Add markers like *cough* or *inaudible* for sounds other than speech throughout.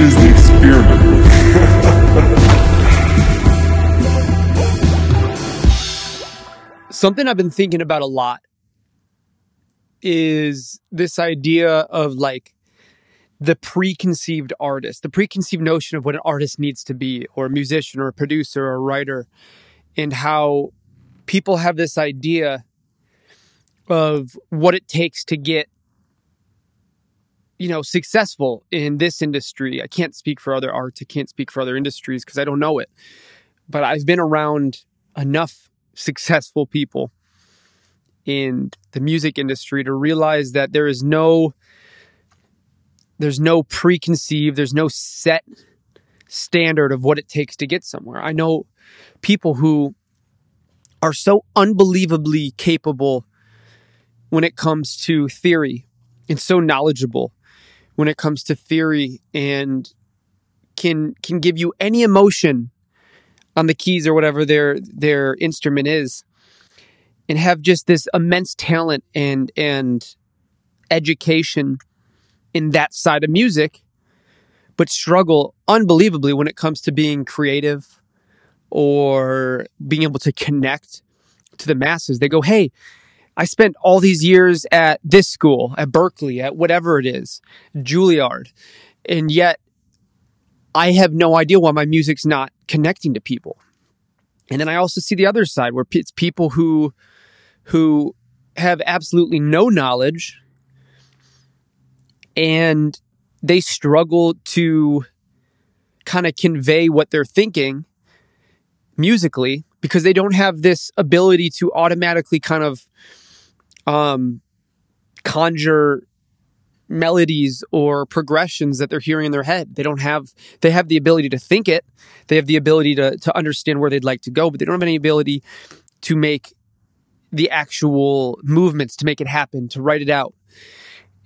is the experiment. Something I've been thinking about a lot is this idea of like the preconceived artist, the preconceived notion of what an artist needs to be, or a musician, or a producer, or a writer, and how people have this idea of what it takes to get you know successful in this industry. I can't speak for other arts. I can't speak for other industries because i don't know it. But i've been around enough successful people in the music industry to realize that there is no there's no preconceived there's no set standard of what it takes to get somewhere. I know people who are so unbelievably capable when it comes to theory and so knowledgeable when it comes to theory and can can give you any emotion on the keys or whatever their their instrument is and have just this immense talent and and education in that side of music but struggle unbelievably when it comes to being creative or being able to connect to the masses. They go hey I spent all these years at this school, at Berklee, at whatever it is, Juilliard, and yet I have no idea why my music's not connecting to people. And then I also see the other side where it's people who who have absolutely no knowledge and they struggle to kind of convey what they're thinking musically because they don't have this ability to automatically kind of um, conjure melodies or progressions that they're hearing in their head. They don't have they have the ability to think it. They have the ability to to understand where they'd like to go, but they don't have any ability to make the actual movements to make it happen, to write it out.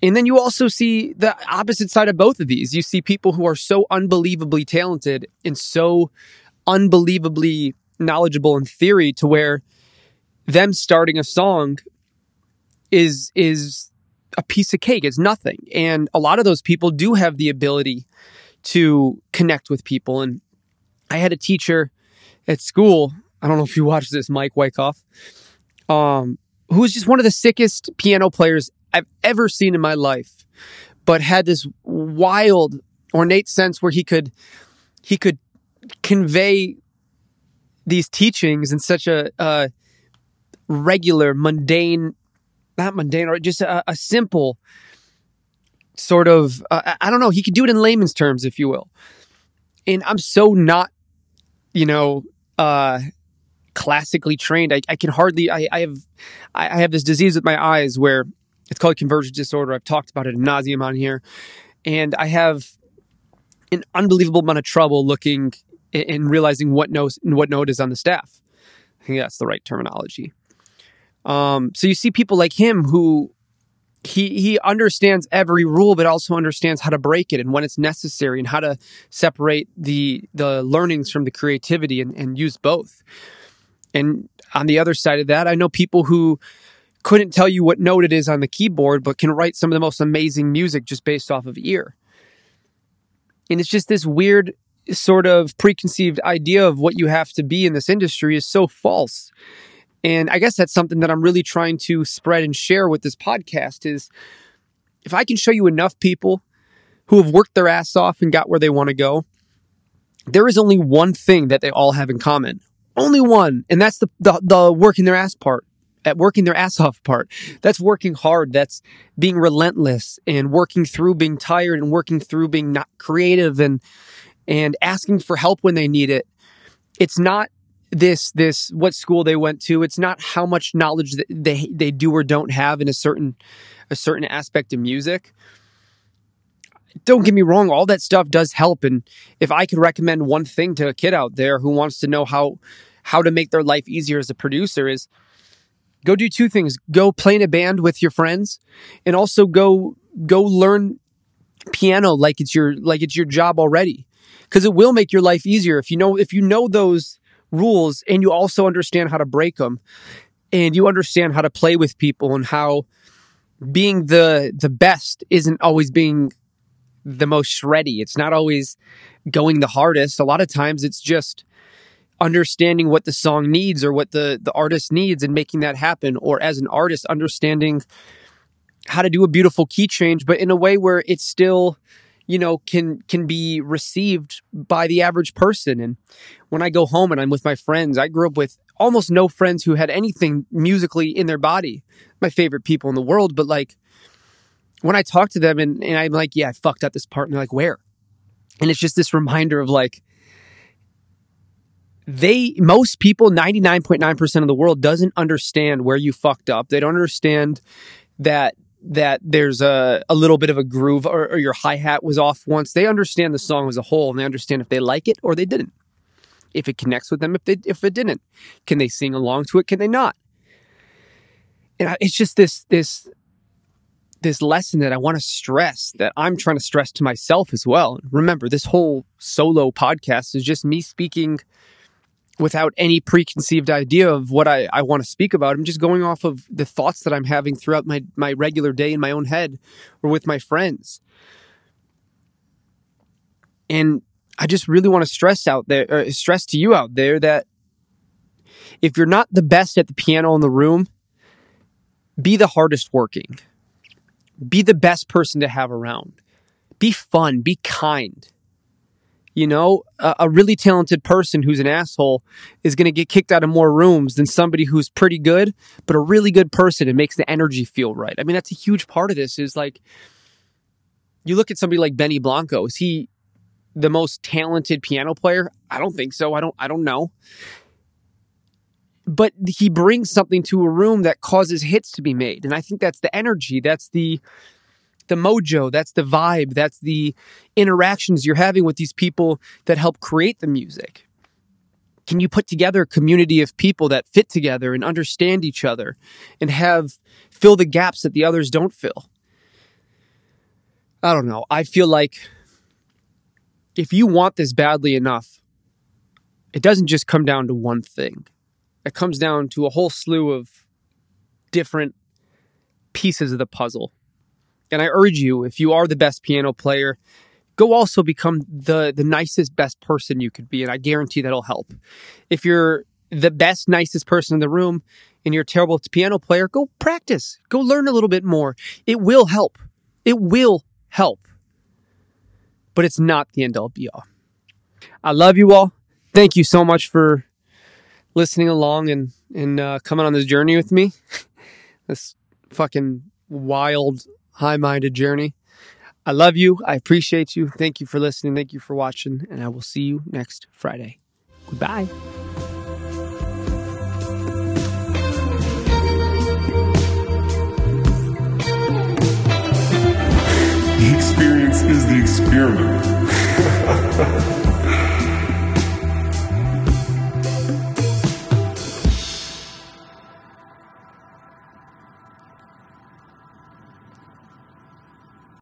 And then you also see the opposite side of both of these. You see people who are so unbelievably talented and so unbelievably knowledgeable in theory to where them starting a song is is a piece of cake. It's nothing. And a lot of those people do have the ability to connect with people. And I had a teacher at school. I don't know if you *laughs* watched this, Mike Wyckoff, um, who was just one of the sickest piano players I've ever seen in my life, but had this wild, ornate sense where he could he could convey these teachings in such a, a regular, mundane not mundane or just a, a simple sort of uh, I don't know. He could do it in layman's terms, if you will. And I'm so not, you know, uh, classically trained. I, I can hardly. I, I have I have this disease with my eyes where it's called convergence disorder. I've talked about it in nauseum on here, and I have an unbelievable amount of trouble looking and realizing what note what note is on the staff. I think that's the right terminology. Um, so you see people like him who he he understands every rule, but also understands how to break it and when it's necessary and how to separate the the learnings from the creativity and, and use both. And on the other side of that, I know people who couldn't tell you what note it is on the keyboard, but can write some of the most amazing music just based off of ear. And it's just this weird sort of preconceived idea of what you have to be in this industry is so false. And I guess that's something that I'm really trying to spread and share with this podcast is if I can show you enough people who have worked their ass off and got where they want to go, there is only one thing that they all have in common. Only one. And that's the, the, the working their ass part. At working their ass off part. That's working hard. That's being relentless and working through being tired and working through being not creative and and asking for help when they need it. It's not this this what school they went to it's not how much knowledge they they do or don't have in a certain a certain aspect of music. Don't get me wrong all that stuff does help and if i could recommend one thing to a kid out there who wants to know how how to make their life easier as a producer is go do two things. Go play in a band with your friends and also go go learn piano like it's your like it's your job already because it will make your life easier. If you know if you know those rules and you also understand how to break them and you understand how to play with people and how being the the best isn't always being the most shreddy. It's not always going the hardest. A lot of times it's just understanding what the song needs or what the, the artist needs and making that happen. Or as an artist, understanding how to do a beautiful key change, but in a way where it's still, you know, can can be received by the average person. And when I go home and I'm with my friends, I grew up with almost no friends who had anything musically in their body. My favorite people in the world, but like when I talk to them and, and I'm like, yeah, I fucked up this part, and they're like, where? And it's just this reminder of like, they, most people, 99.9% of the world doesn't understand where you fucked up. They don't understand that that there's a, a little bit of a groove or, or your hi hat was off once. They understand the song as a whole and they understand if they like it or they didn't. If it connects with them, if they if it didn't, can they sing along to it? Can they not? And it's just this this this lesson that I want to stress that I'm trying to stress to myself as well. Remember, this whole solo podcast is just me speaking without any preconceived idea of what I, I want to speak about. I'm just going off of the thoughts that I'm having throughout my, my regular day in my own head or with my friends. And I just really want to stress out there, uh, stress to you out there that if you're not the best at the piano in the room, be the hardest working be the best person to have around. Be fun, be kind. You know, a, a really talented person who's an asshole is going to get kicked out of more rooms than somebody who's pretty good, but a really good person and makes the energy feel right. I mean, that's a huge part of this is like, you look at somebody like Benny Blanco. Is he the most talented piano player? I don't think so. I don't, I don't know but he brings something to a room that causes hits to be made. And I think that's the energy, that's the the mojo, that's the vibe, that's the interactions you're having with these people that help create the music. Can you put together a community of people that fit together and understand each other and have fill the gaps that the others don't fill? I don't know. I feel like if you want this badly enough, it doesn't just come down to one thing it comes down to a whole slew of different pieces of the puzzle. And I urge you, if you are the best piano player, go also become the the nicest best person you could be and I guarantee that'll help. If you're the best nicest person in the room and you're a terrible piano player, go practice. Go learn a little bit more. It will help. It will help. But it's not the end all be all. I love you all. Thank you so much for listening along and and uh, coming on this journey with me. *laughs* this fucking wild, high-minded journey. I love you. I appreciate you. Thank you for listening. Thank you for watching, and I will see you next Friday. Goodbye. The experience is the experiment. *laughs*